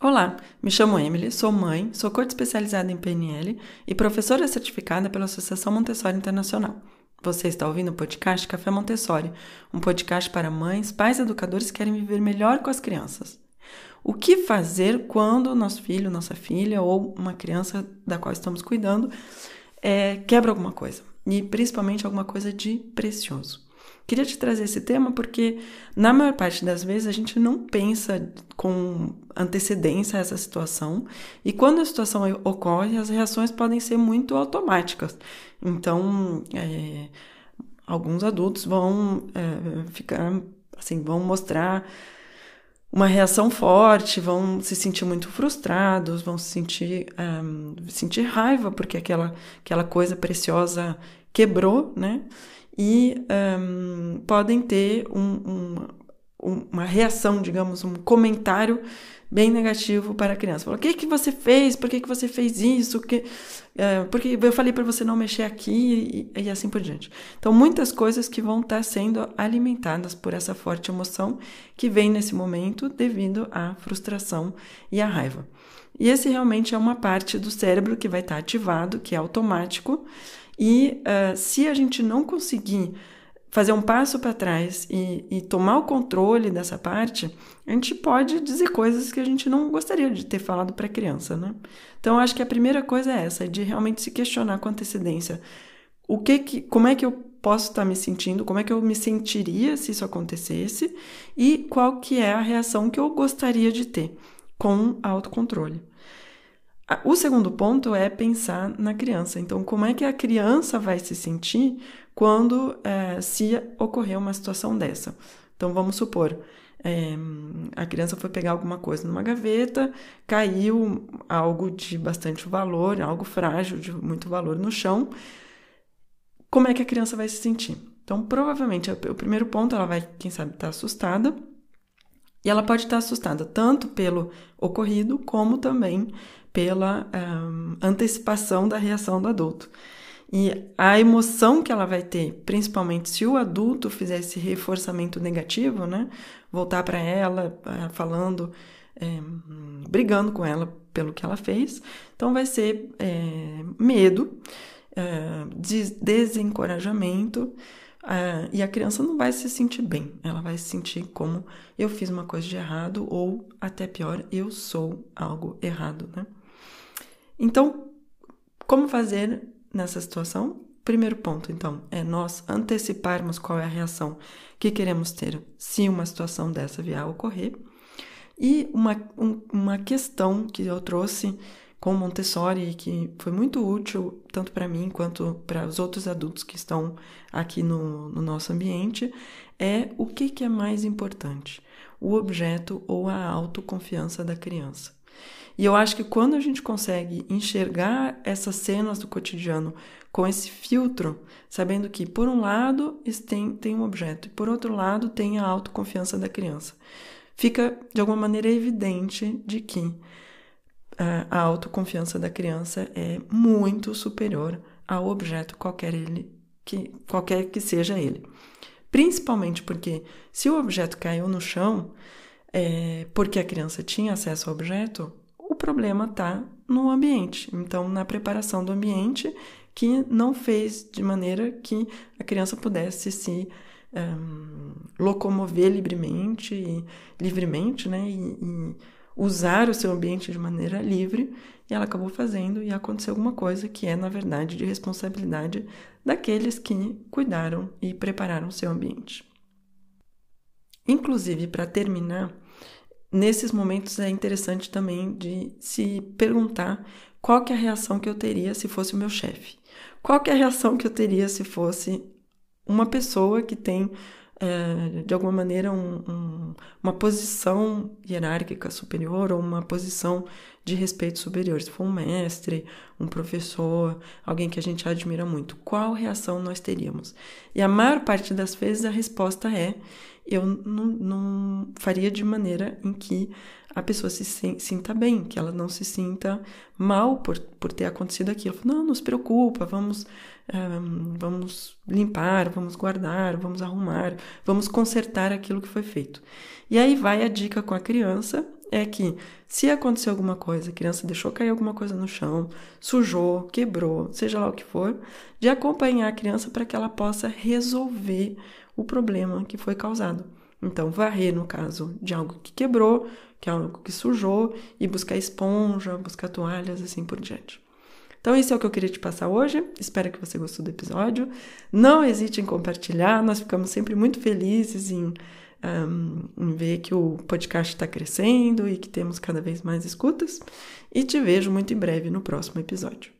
Olá, me chamo Emily, sou mãe, sou coach especializada em PNL e professora certificada pela Associação Montessori Internacional. Você está ouvindo o podcast Café Montessori, um podcast para mães, pais e educadores que querem viver melhor com as crianças. O que fazer quando nosso filho, nossa filha ou uma criança da qual estamos cuidando é, quebra alguma coisa? E principalmente alguma coisa de precioso. Queria te trazer esse tema porque, na maior parte das vezes, a gente não pensa com antecedência essa situação, e quando a situação ocorre, as reações podem ser muito automáticas. Então, é, alguns adultos vão é, ficar, assim, vão mostrar uma reação forte, vão se sentir muito frustrados, vão se sentir, um, sentir raiva porque aquela, aquela coisa preciosa quebrou, né? e um, podem ter um, um, uma reação, digamos, um comentário bem negativo para a criança. Fala, o que, que você fez? Por que, que você fez isso? Que, uh, porque eu falei para você não mexer aqui e, e, assim por diante. Então, muitas coisas que vão estar sendo alimentadas por essa forte emoção que vem nesse momento devido à frustração e à raiva. E esse realmente é uma parte do cérebro que vai estar ativado, que é automático, e uh, se a gente não conseguir fazer um passo para trás e, e, tomar o controle dessa parte, a gente pode dizer coisas que a gente não gostaria de ter falado para a criança, né? Então, acho que a primeira coisa é essa, de realmente se questionar com antecedência. O que que, como é que eu posso estar tá me sentindo? Como é que eu me sentiria se isso acontecesse? E qual que é a reação que eu gostaria de ter com autocontrole? O segundo ponto é pensar na criança. Então, como é que a criança vai se sentir quando é, se ocorrer uma situação dessa? Então, vamos supor, é, a criança foi pegar alguma coisa numa gaveta, caiu algo de bastante valor, algo frágil, de muito valor no chão. Como é que a criança vai se sentir? Então, provavelmente, o primeiro ponto, ela vai, quem sabe, estar tá assustada. E ela pode estar assustada tanto pelo ocorrido, como também pela um, antecipação da reação do adulto. E a emoção que ela vai ter, principalmente se o adulto fizer esse reforçamento negativo, né? Voltar para ela uh, falando, é, brigando com ela pelo que ela fez, então vai ser é, medo, é, desencorajamento, Uh, e a criança não vai se sentir bem, ela vai se sentir como eu fiz uma coisa de errado, ou até pior, eu sou algo errado, né? Então, como fazer nessa situação? Primeiro ponto, então, é nós anteciparmos qual é a reação que queremos ter se uma situação dessa vier a ocorrer. E uma, um, uma questão que eu trouxe com Montessori que foi muito útil tanto para mim quanto para os outros adultos que estão aqui no, no nosso ambiente é o que, que é mais importante, o objeto ou a autoconfiança da criança. E eu acho que quando a gente consegue enxergar essas cenas do cotidiano com esse filtro, sabendo que, por um lado, tem, tem um objeto e, por outro lado, tem a autoconfiança da criança, fica de alguma maneira evidente de que a autoconfiança da criança é muito superior ao objeto qualquer ele que qualquer que seja ele. Principalmente porque se o objeto caiu no chão, é, porque a criança tinha acesso ao objeto, o problema está no ambiente. Então, na preparação do ambiente, que não fez de maneira que a criança pudesse se um, locomover livremente, livremente, né? E, e usar o seu ambiente de maneira livre, e ela acabou fazendo e aconteceu alguma coisa que é, na verdade, de responsabilidade daqueles que cuidaram e prepararam o seu ambiente. Inclusive, para terminar, nesses momentos é interessante também de se perguntar qual que é a reação que eu teria se fosse o meu chefe. Qual que é a reação que eu teria se fosse uma pessoa que tem, é, de alguma maneira, um, um, uma posição hierárquica superior ou uma posição de respeito superior. Se for um mestre, um professor, alguém que a gente admira muito, qual reação nós teríamos? E a maior parte das vezes a resposta é eu não, não faria de maneira em que a pessoa se sinta bem, que ela não se sinta mal por, por ter acontecido aquilo. Não, não se preocupa, vamos, um, vamos limpar, vamos guardar, vamos arrumar, vamos consertar aquilo que foi feito. E aí vai a dica com a criança é que se acontecer alguma coisa, a criança deixou cair alguma coisa no chão, sujou, quebrou, seja lá o que for, de acompanhar a criança para que ela possa resolver o problema que foi causado. Então, varrer no caso de algo que quebrou, que é algo que sujou, e buscar esponja, buscar toalhas, assim por diante. Então, isso é o que eu queria te passar hoje. Espero que você gostou do episódio. Não hesite em compartilhar, nós ficamos sempre muito felizes em um, ver que o podcast está crescendo e que temos cada vez mais escutas. E te vejo muito em breve no próximo episódio.